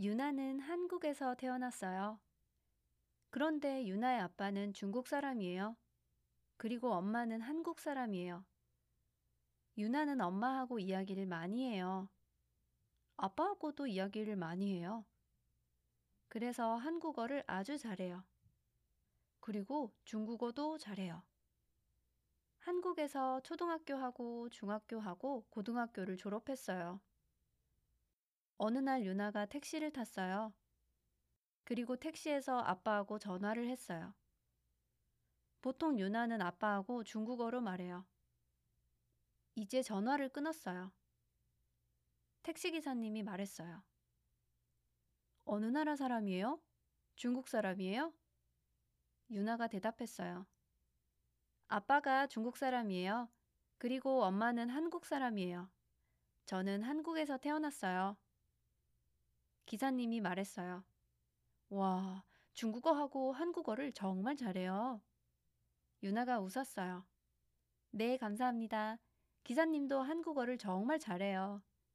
유나는 한국에서 태어났어요. 그런데 유나의 아빠는 중국 사람이에요. 그리고 엄마는 한국 사람이에요. 유나는 엄마하고 이야기를 많이 해요. 아빠하고도 이야기를 많이 해요. 그래서 한국어를 아주 잘해요. 그리고 중국어도 잘해요. 한국에서 초등학교하고 중학교하고 고등학교를 졸업했어요. 어느 날 유나가 택시를 탔어요. 그리고 택시에서 아빠하고 전화를 했어요. 보통 유나는 아빠하고 중국어로 말해요. 이제 전화를 끊었어요. 택시기사님이 말했어요. 어느 나라 사람이에요? 중국 사람이에요? 유나가 대답했어요. 아빠가 중국 사람이에요. 그리고 엄마는 한국 사람이에요. 저는 한국에서 태어났어요. 기사님이 말했어요. 와, 중국어하고 한국어를 정말 잘해요. 유나가 웃었어요. 네, 감사합니다. 기사님도 한국어를 정말 잘해요.